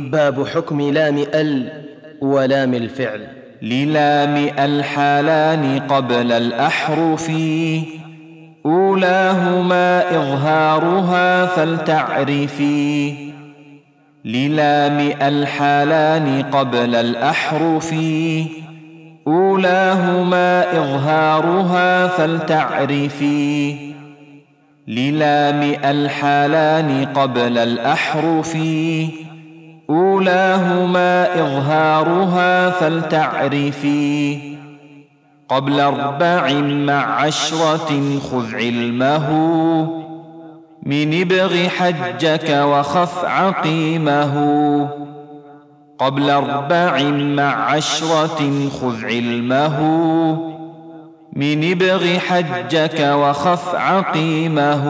باب حكم لام ال ولام الفعل. للام الحالان قبل الأحرف أولاهما إظهارها فلتعرفي للام الحالان قبل الأحرف أولاهما إظهارها فلتعرفي للام الحالان قبل الأحرف أولاهما إظهارها فلتعرفي قبل أربع مع عشرة خذ علمه من ابغ حجك وخف عقيمه قبل أربع مع عشرة خذ علمه من ابغ حجك وخف عقيمه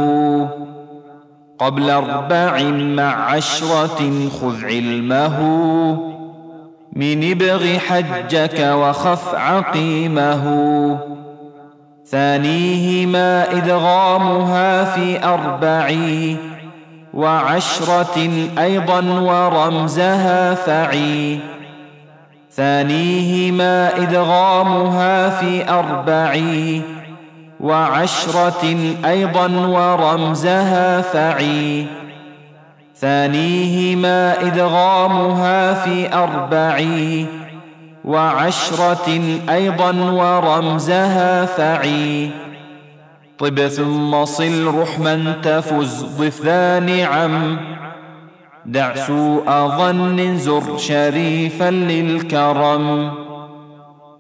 قبل أربع مع عشرة خذ علمه من ابغ حجك وخف عقيمه ثانيهما إدغامها في أربع وعشرة أيضا ورمزها فعي ثانيهما إدغامها في أربع وعشرة أيضا ورمزها فعي. ثانيهما إدغامها في أربع. وعشرة أيضا ورمزها فعي. طب ثم صل رحما تفز ضفان عم. دع سوء ظن زر شريفا للكرم.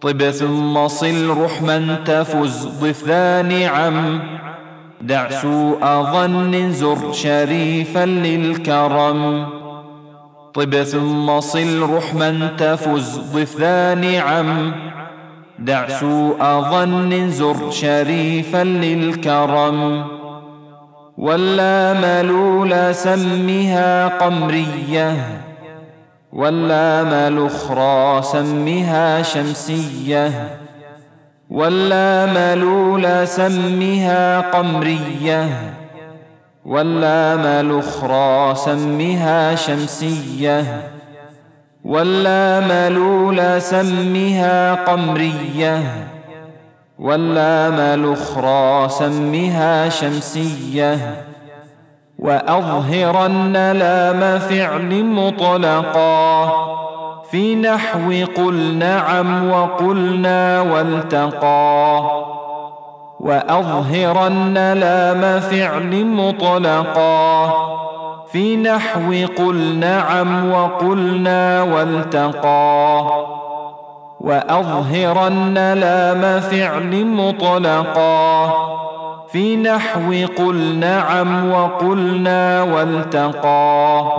طب ثم صل رحما تفز ضفان عم. دع سوء ظن زر شريفا للكرم. طب ثم صل رحما تفز ضفان عم. دع سوء ظن زر شريفا للكرم. ولا ملول سمها قمرية. واللام الأخرى سمها شمسية. واللام الأولى سمها قمرية. واللام الأخرى سمها شمسية. واللام الأولى سمها قمرية. واللام الأخرى سمها شمسية. وأظهرن لام فعل مطلقا. في نحو قل نعم وقلنا والتقى. وأظهرن لام فعل مطلقا. في نحو قل نعم وقلنا والتقى. وأظهرن لام فعل مطلقا. في نحو قل نعم وقلنا والتقى.